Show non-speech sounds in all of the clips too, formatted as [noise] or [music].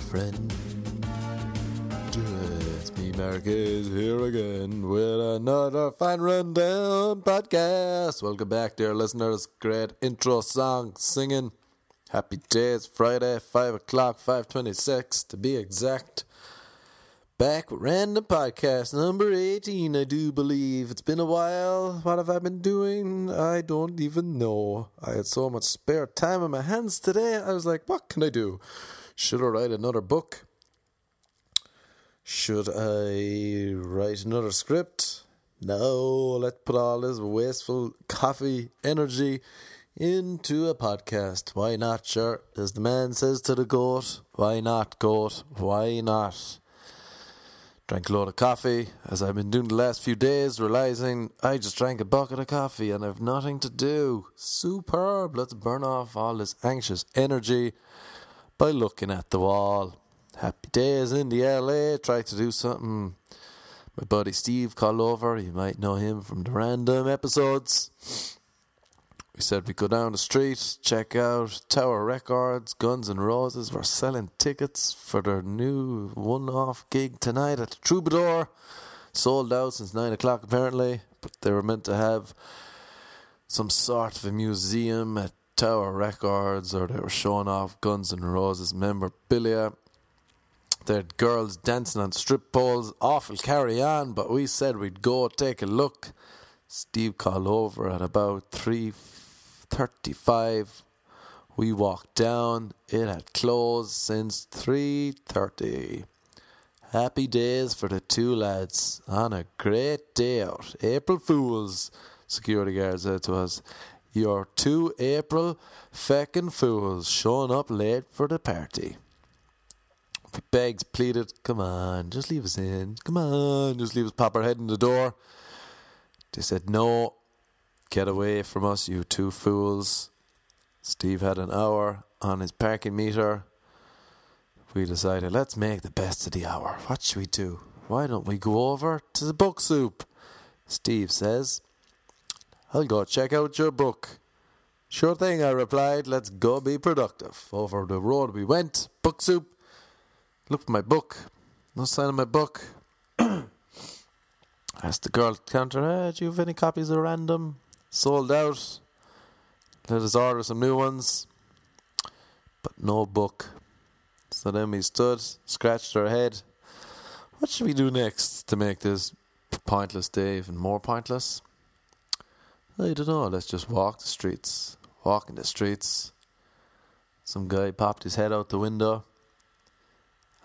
friend. It's me, Marcus, here again with another fine rundown podcast. Welcome back, dear listeners. Great intro song singing. Happy days, Friday, 5 o'clock, 526 to be exact. Back with Random Podcast number 18, I do believe. It's been a while. What have I been doing? I don't even know. I had so much spare time on my hands today. I was like, what can I do? Should I write another book? Should I write another script? No, let's put all this wasteful coffee energy into a podcast. Why not, sure? As the man says to the goat, why not, goat? Why not? Drank a load of coffee, as I've been doing the last few days, realizing I just drank a bucket of coffee and I've nothing to do. Superb! Let's burn off all this anxious energy by looking at the wall. Happy days in the LA. Tried to do something. My buddy Steve called over. You might know him from the random episodes. We said we'd go down the street, check out Tower Records, Guns N' Roses were selling tickets for their new one off gig tonight at the Troubadour. Sold out since 9 o'clock apparently, but they were meant to have some sort of a museum at Tower Records or they were showing off Guns N' Roses memorabilia. Uh, they had girls dancing on strip poles, awful carry on, but we said we'd go take a look. Steve called over at about 3.35. we walked down it had closed since 3.30 happy days for the two lads on a great day out april fools security guard said to us you're two april feckin' fools showing up late for the party begged pleaded come on just leave us in come on just leave us pop our head in the door they said no Get away from us, you two fools. Steve had an hour on his parking meter. We decided, let's make the best of the hour. What should we do? Why don't we go over to the book soup? Steve says, I'll go check out your book. Sure thing, I replied. Let's go be productive. Over the road we went. Book soup. Looked for my book. No sign of my book. [clears throat] Asked the girl at the counter, hey, do you have any copies of Random? sold out. Let us order some new ones, but no book. So then we stood, scratched our head. What should we do next to make this pointless day even more pointless? I don't know. Let's just walk the streets. Walk in the streets. Some guy popped his head out the window.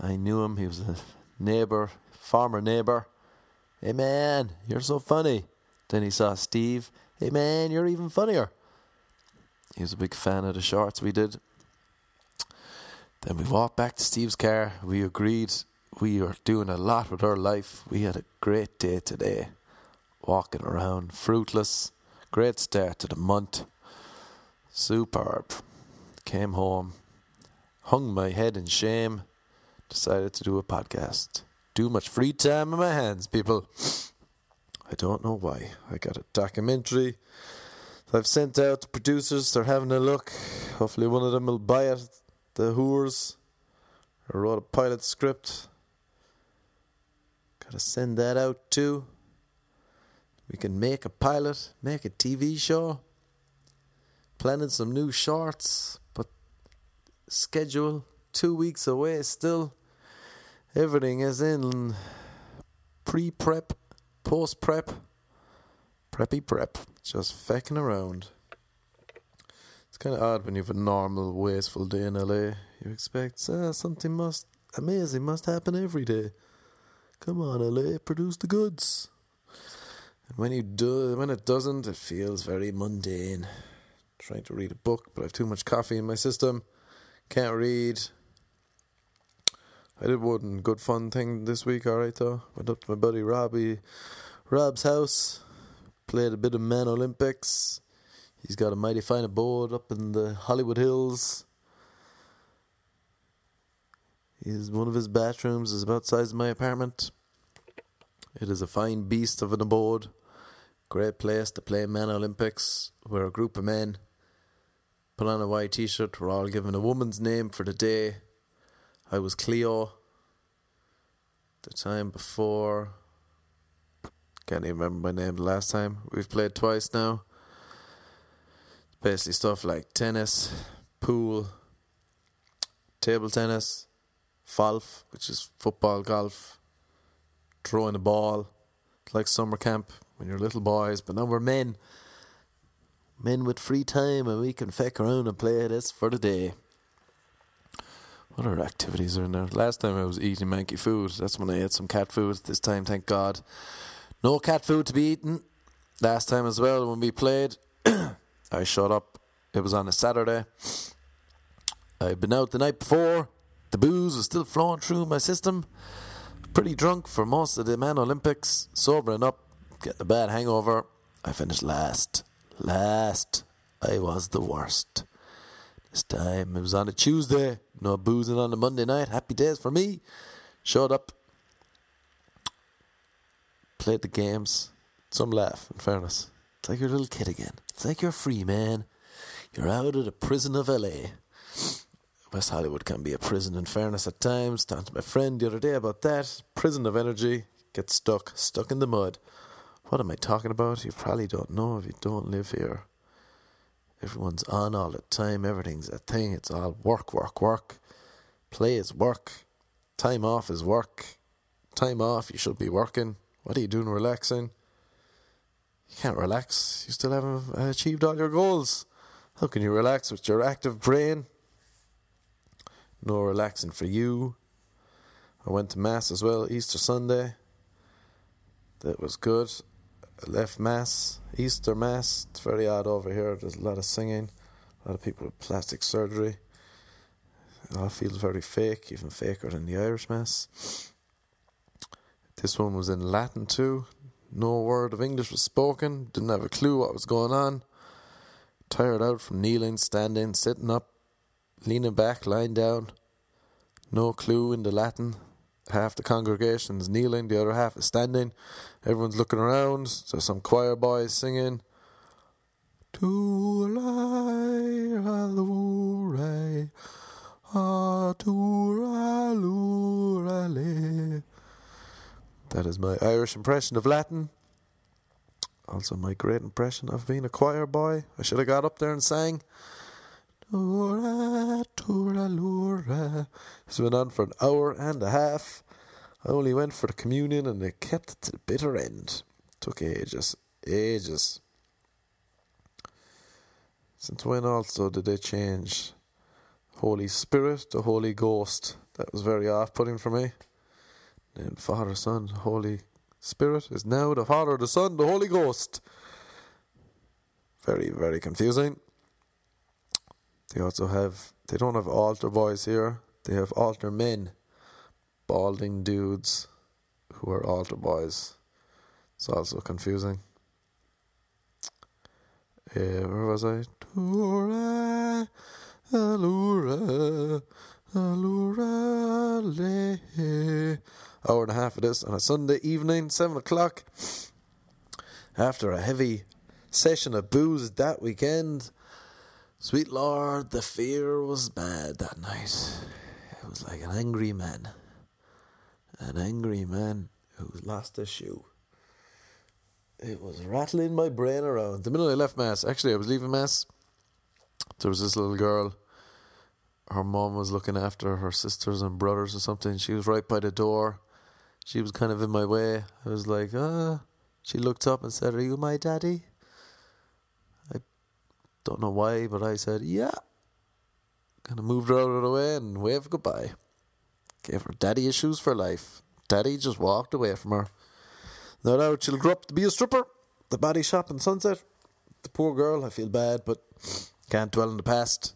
I knew him. He was a neighbor, farmer neighbor. Hey man, you're so funny. Then he saw Steve Hey man, you're even funnier. He was a big fan of the shorts we did. Then we walked back to Steve's car. We agreed we were doing a lot with our life. We had a great day today. Walking around, fruitless. Great start to the month. Superb. Came home, hung my head in shame, decided to do a podcast. Too much free time in my hands, people. I don't know why. I got a documentary I've sent out to producers. They're having a look. Hopefully, one of them will buy it. The Whores. I wrote a pilot script. Gotta send that out too. We can make a pilot, make a TV show. Planning some new shorts, but schedule two weeks away still. Everything is in pre prep Post prep, preppy prep, just fecking around. It's kind of odd when you have a normal, wasteful day in LA. You expect uh, something must amazing must happen every day. Come on, LA, produce the goods. And when you do, when it doesn't, it feels very mundane. trying to read a book, but I have too much coffee in my system. Can't read. I did one good fun thing this week, alright though. Went up to my buddy Robbie, Rob's house, played a bit of Man Olympics. He's got a mighty fine abode up in the Hollywood Hills. He's one of his bathrooms is about the size of my apartment. It is a fine beast of an abode. Great place to play Man Olympics. We're a group of men. Put on a white t shirt. We're all given a woman's name for the day I was Cleo. The time before, can't even remember my name the last time. We've played twice now. Basically, stuff like tennis, pool, table tennis, FALF, which is football, golf, throwing a ball, like summer camp when you're little boys, but now we're men. Men with free time and we can feck around and play this for the day. What other activities are in there? Last time I was eating manky food. That's when I ate some cat food. This time, thank God, no cat food to be eaten. Last time as well, when we played, [coughs] I showed up. It was on a Saturday. I'd been out the night before. The booze was still flowing through my system. Pretty drunk for most of the Man Olympics. Sobering up, getting a bad hangover. I finished last. Last. I was the worst. This time it was on a Tuesday. No boozing on a Monday night. Happy days for me. Showed up. Played the games. Some laugh, in fairness. It's like you're a little kid again. It's like you're free, man. You're out of the prison of LA. West Hollywood can be a prison, in fairness, at times. Talked to my friend the other day about that. Prison of energy. Get stuck, stuck in the mud. What am I talking about? You probably don't know if you don't live here. Everyone's on all the time. Everything's a thing. It's all work, work, work. Play is work. Time off is work. Time off, you should be working. What are you doing relaxing? You can't relax. You still haven't achieved all your goals. How can you relax with your active brain? No relaxing for you. I went to Mass as well, Easter Sunday. That was good. Left Mass, Easter Mass. It's very odd over here. There's a lot of singing, a lot of people with plastic surgery. It all feels very fake, even faker than the Irish Mass. This one was in Latin too. No word of English was spoken. Didn't have a clue what was going on. Tired out from kneeling, standing, sitting up, leaning back, lying down. No clue in the Latin. Half the congregation is kneeling, the other half is standing. Everyone's looking around. There's some choir boys singing. Tu lai alure, That is my Irish impression of Latin. Also, my great impression of being a choir boy. I should have got up there and sang. Tura, tura, lura. It's been on for an hour and a half. I only went for the communion and they kept it to the bitter end. Took ages, ages. Since when also did they change Holy Spirit to Holy Ghost? That was very off putting for me. Then Father, Son, Holy Spirit is now the Father, the Son, the Holy Ghost. Very, very confusing. They also have, they don't have altar boys here, they have altar men, balding dudes who are altar boys. It's also confusing. Uh, where was I? Allura, allura, le. Hour and a half of this on a Sunday evening, seven o'clock. After a heavy session of booze that weekend, Sweet Lord, the fear was bad that night. It was like an angry man. An angry man who lost a shoe. It was rattling my brain around. The minute I left Mass, actually, I was leaving Mass. There was this little girl. Her mom was looking after her sisters and brothers or something. She was right by the door. She was kind of in my way. I was like, ah. She looked up and said, Are you my daddy? Don't know why, but I said, yeah. Kind of moved her out of the way and waved goodbye. Gave her daddy issues for life. Daddy just walked away from her. No doubt she'll grow up to be a stripper. The body shop in Sunset. The poor girl, I feel bad, but can't dwell in the past.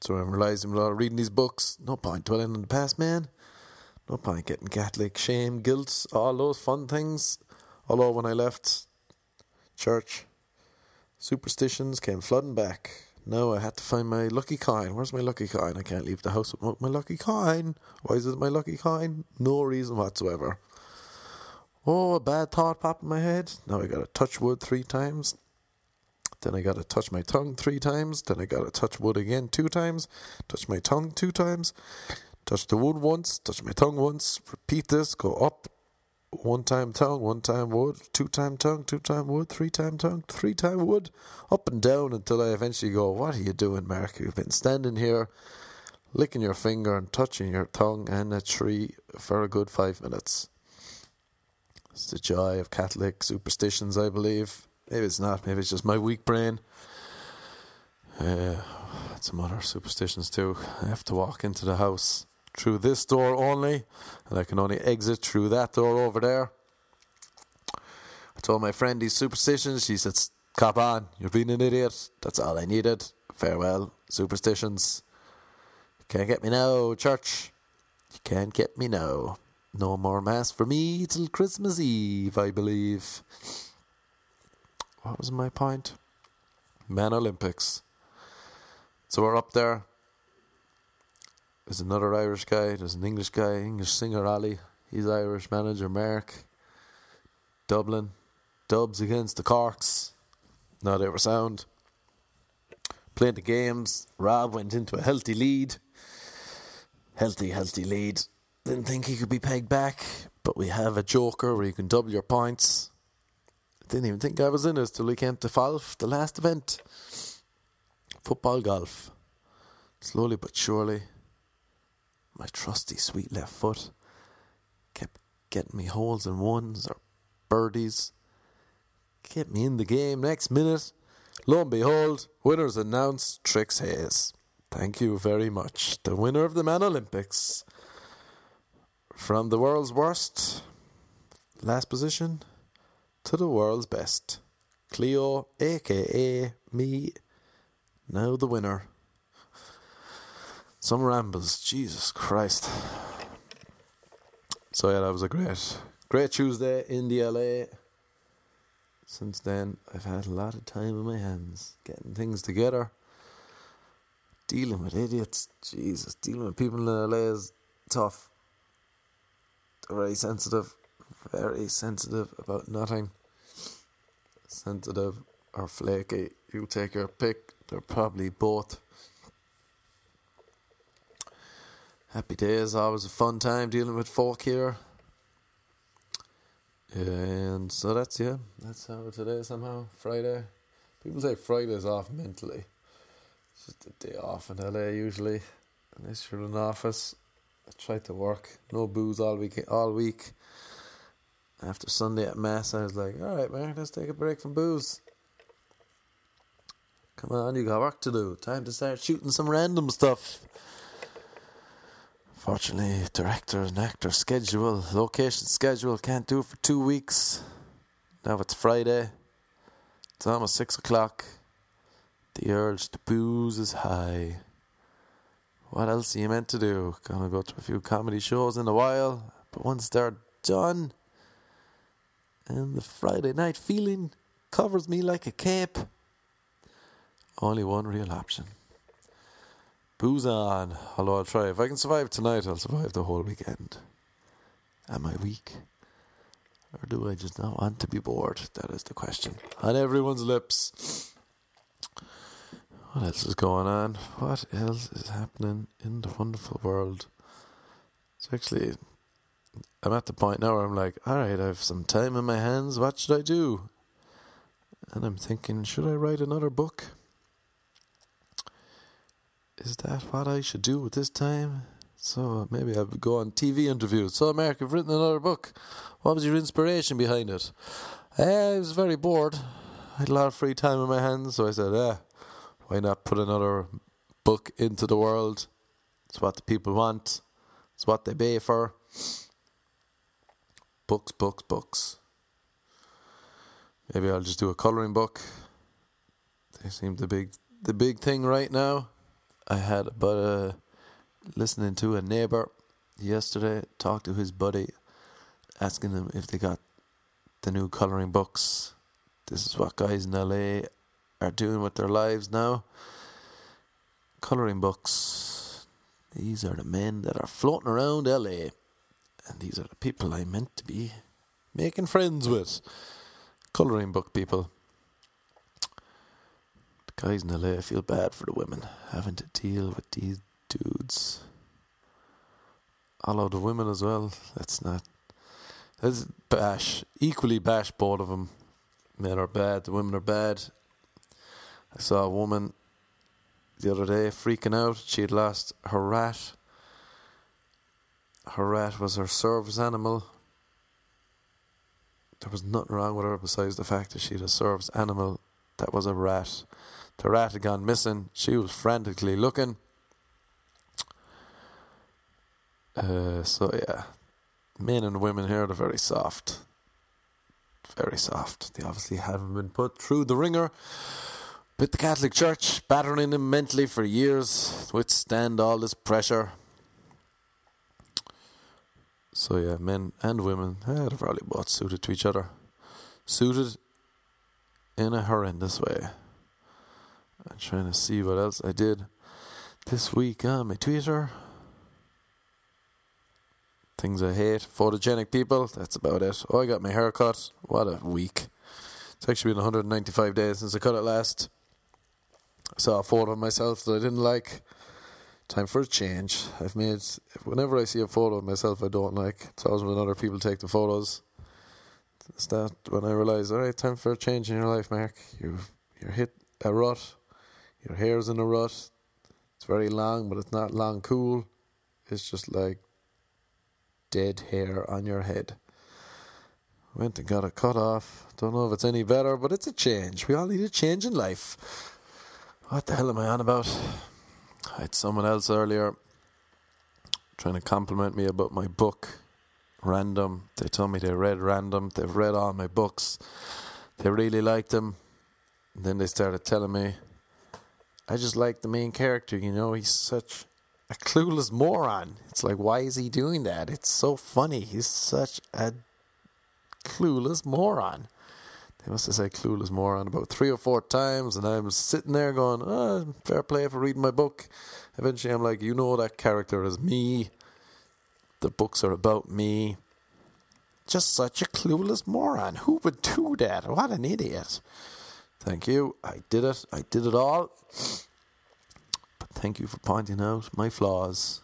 So I'm realizing with all reading these books, no point dwelling in the past, man. No point getting Catholic shame, guilt, all those fun things. Although when I left church, Superstitions came flooding back. No, I had to find my lucky coin. Where's my lucky coin? I can't leave the house without my lucky coin. Why is it my lucky coin? No reason whatsoever. Oh, a bad thought popped in my head. Now I gotta touch wood three times. Then I gotta touch my tongue three times. Then I gotta touch wood again two times. Touch my tongue two times. Touch the wood once, touch my tongue once, repeat this, go up. One time tongue, one time wood, two time tongue, two time wood, three time tongue, three time wood, up and down until I eventually go, What are you doing, Mark? You've been standing here licking your finger and touching your tongue and a tree for a good five minutes. It's the joy of Catholic superstitions, I believe. Maybe it's not, maybe it's just my weak brain. Uh, some other superstitions too. I have to walk into the house through this door only, and I can only exit through that door over there. I told my friend these superstitions. She said, Cop on, you're being an idiot. That's all I needed. Farewell, superstitions. You can't get me now, church. You can't get me now. No more mass for me till Christmas Eve, I believe. What was my point? Man Olympics. So we're up there. There's another Irish guy, there's an English guy, English singer Ali. He's Irish manager Mark. Dublin. Dubs against the Corks. Now they were sound. Playing the games. Rob went into a healthy lead. Healthy, healthy lead. Didn't think he could be pegged back, but we have a joker where you can double your points. Didn't even think I was in it till we came to Falf, the last event. Football golf. Slowly but surely, my trusty sweet left foot kept getting me holes in ones or birdies. Kept me in the game next minute. Lo and behold, winners announced Trix Hayes. Thank you very much. The winner of the Man Olympics. From the world's worst, last position, to the world's best. Cleo, aka me, now the winner. Some rambles, Jesus Christ. So yeah, that was a great, great Tuesday in the LA. Since then, I've had a lot of time in my hands getting things together, dealing with idiots. Jesus, dealing with people in LA is tough. They're very sensitive, very sensitive about nothing. Sensitive or flaky, you take your pick. They're probably both. Happy days, always a fun time dealing with folk here. And so that's yeah, that's how today somehow Friday. People say Friday's off mentally. It's just a day off in LA usually, unless you're in an office. I try to work, no booze all week. All week. After Sunday at mass, I was like, "All right, man, let's take a break from booze." Come on, you got work to do. Time to start shooting some random stuff. Fortunately, director and actor schedule, location schedule, can't do for two weeks. Now it's Friday. It's almost six o'clock. The urge to booze is high. What else are you meant to do? Gonna go to a few comedy shows in a while, but once they're done, and the Friday night feeling covers me like a cape. Only one real option. Booze on. Although I'll try. If I can survive tonight, I'll survive the whole weekend. Am I weak? Or do I just not want to be bored? That is the question. On everyone's lips. What else is going on? What else is happening in the wonderful world? It's actually, I'm at the point now where I'm like, alright, I have some time in my hands. What should I do? And I'm thinking, should I write another book? Is that what I should do with this time? So maybe I would go on TV interviews. So, Mark, you've written another book. What was your inspiration behind it? Uh, I was very bored. I had a lot of free time in my hands, so I said, eh, why not put another book into the world? It's what the people want. It's what they pay for. Books, books, books. Maybe I'll just do a colouring book. They seem the big the big thing right now. I had but uh, listening to a neighbor yesterday talk to his buddy, asking him if they got the new coloring books. This is what guys in LA are doing with their lives now. Coloring books. These are the men that are floating around LA, and these are the people I meant to be making friends with. Coloring book people. Guys in LA feel bad for the women having to deal with these dudes. of the women as well. Let's not. Let's bash equally bash both of them. Men are bad. The women are bad. I saw a woman the other day freaking out. She had lost her rat. Her rat was her service animal. There was nothing wrong with her besides the fact that she had a service animal that was a rat. The rat had gone missing. She was frantically looking. Uh, so yeah, men and women here are very soft, very soft. They obviously haven't been put through the ringer with the Catholic Church, battering them mentally for years, withstand all this pressure. So yeah, men and women, eh, they're probably both suited to each other, suited in a horrendous way. I'm trying to see what else I did this week on my Twitter. Things I hate. Photogenic people. That's about it. Oh, I got my hair cut. What a week. It's actually been 195 days since I cut it last. I saw a photo of myself that I didn't like. Time for a change. I've made. Whenever I see a photo of myself I don't like, it's always when other people take the photos. It's that when I realise, alright, time for a change in your life, Mark. You you hit a rut. Your hair's in a rut. It's very long, but it's not long cool. It's just like dead hair on your head. Went and got it cut off. Don't know if it's any better, but it's a change. We all need a change in life. What the hell am I on about? I had someone else earlier trying to compliment me about my book, Random. They told me they read Random. They've read all my books. They really liked them. And then they started telling me, I just like the main character, you know, he's such a clueless moron. It's like, why is he doing that? It's so funny. He's such a clueless moron. They must have said clueless moron about three or four times, and I'm sitting there going, oh, fair play for reading my book. Eventually, I'm like, you know, that character is me. The books are about me. Just such a clueless moron. Who would do that? What an idiot. Thank you. I did it. I did it all. But Thank you for pointing out my flaws.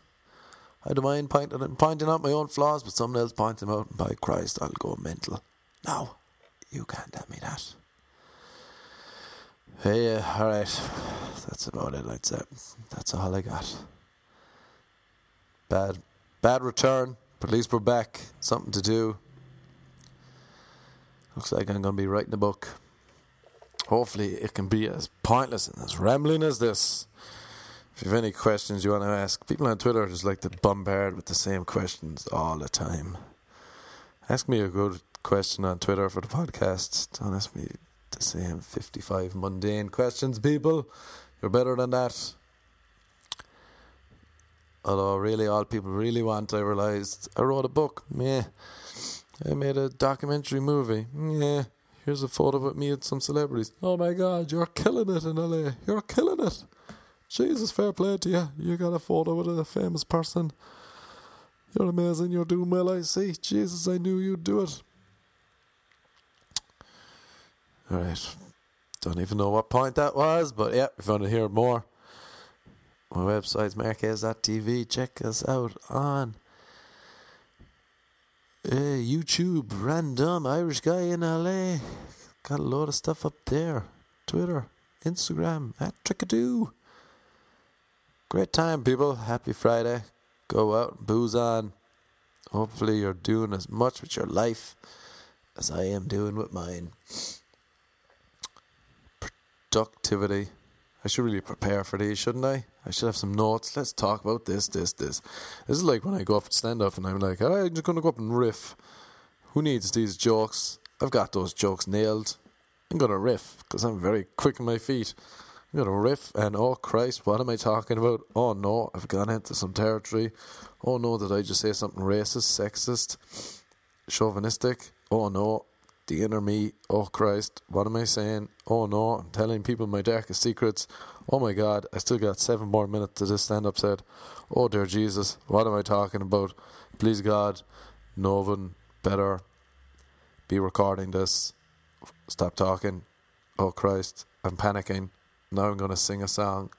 I don't mind pointing, out my own flaws, but someone else points them out, and by Christ, I'll go mental. No, you can't tell me that. Hey, uh, alright. That's about it, I'd say. That's all I got. Bad, bad return, but at least we're back. Something to do. Looks like I'm going to be writing a book. Hopefully, it can be as pointless and as rambling as this. If you have any questions you want to ask, people on Twitter just like to bombard with the same questions all the time. Ask me a good question on Twitter for the podcast. Don't ask me the same 55 mundane questions, people. You're better than that. Although, really, all people really want, I realised, I wrote a book. Yeah. I made a documentary movie. Yeah. Here's a photo with me and some celebrities. Oh my god, you're killing it in LA. You're killing it. Jesus, fair play to you. You got a photo with a famous person. You're amazing. You're doing well, I see. Jesus, I knew you'd do it. Alright. Don't even know what point that was, but yeah, if you want to hear more, my website's marquez.tv. Check us out on uh, YouTube. Random Irish guy in LA. Got a lot of stuff up there. Twitter, Instagram, at Trickadoo. Great time, people. Happy Friday. Go out, and booze on. Hopefully, you're doing as much with your life as I am doing with mine. Productivity. I should really prepare for these, shouldn't I? I should have some notes. Let's talk about this, this, this. This is like when I go up and stand up and I'm like, all right, I'm just going to go up and riff. Who needs these jokes? I've got those jokes nailed. I'm going to riff because I'm very quick on my feet. I'm going to riff and oh Christ, what am I talking about? Oh no, I've gone into some territory. Oh no, did I just say something racist, sexist, chauvinistic? Oh no, the inner me. Oh Christ, what am I saying? Oh no, I'm telling people my darkest secrets. Oh my God, I still got seven more minutes to this stand up set. Oh dear Jesus, what am I talking about? Please God, no one better be recording this. Stop talking. Oh Christ, I'm panicking. Now I'm going to sing a song,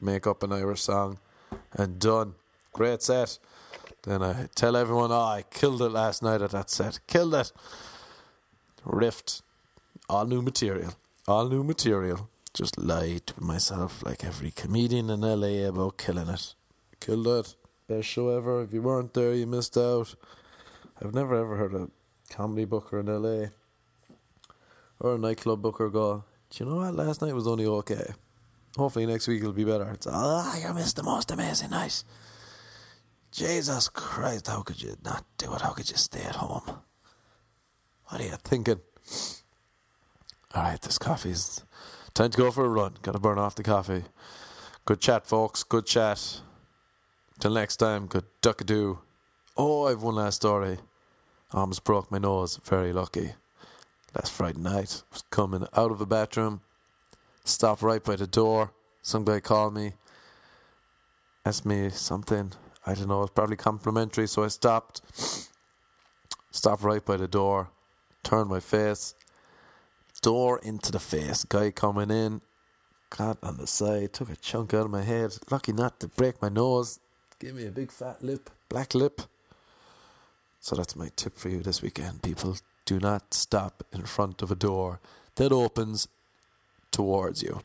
make up an Irish song, and done. Great set. Then I tell everyone, oh, I killed it last night at that set. Killed it. Rift. All new material. All new material. Just lied to myself like every comedian in LA about killing it. Killed it. Best show ever. If you weren't there, you missed out. I've never ever heard a comedy booker in LA or a nightclub booker go, Do you know what? Last night was only okay. Hopefully next week it'll be better. It's, ah, you missed the most amazing night. Jesus Christ, how could you not do it? How could you stay at home? What are you thinking? Alright, this coffee's time to go for a run. Gotta burn off the coffee. Good chat, folks. Good chat. Till next time, good duckadoo. Oh, I've one last story. Almost broke my nose. Very lucky. Last Friday night, was coming out of the bathroom, stopped right by the door. Some guy called me, asked me something. I don't know, it's probably complimentary, so I stopped. Stopped right by the door, turned my face, door into the face. Guy coming in, got on the side, took a chunk out of my head. Lucky not to break my nose. Give me a big fat lip, black lip. So that's my tip for you this weekend, people. Do not stop in front of a door that opens towards you.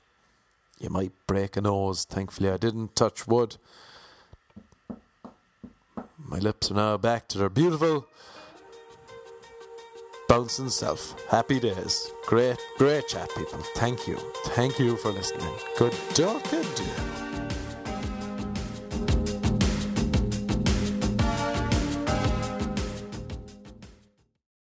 You might break a nose. Thankfully, I didn't touch wood. My lips are now back to their beautiful bouncing self. Happy days. Great, great chat, people. Thank you. Thank you for listening. Good talk, good dear.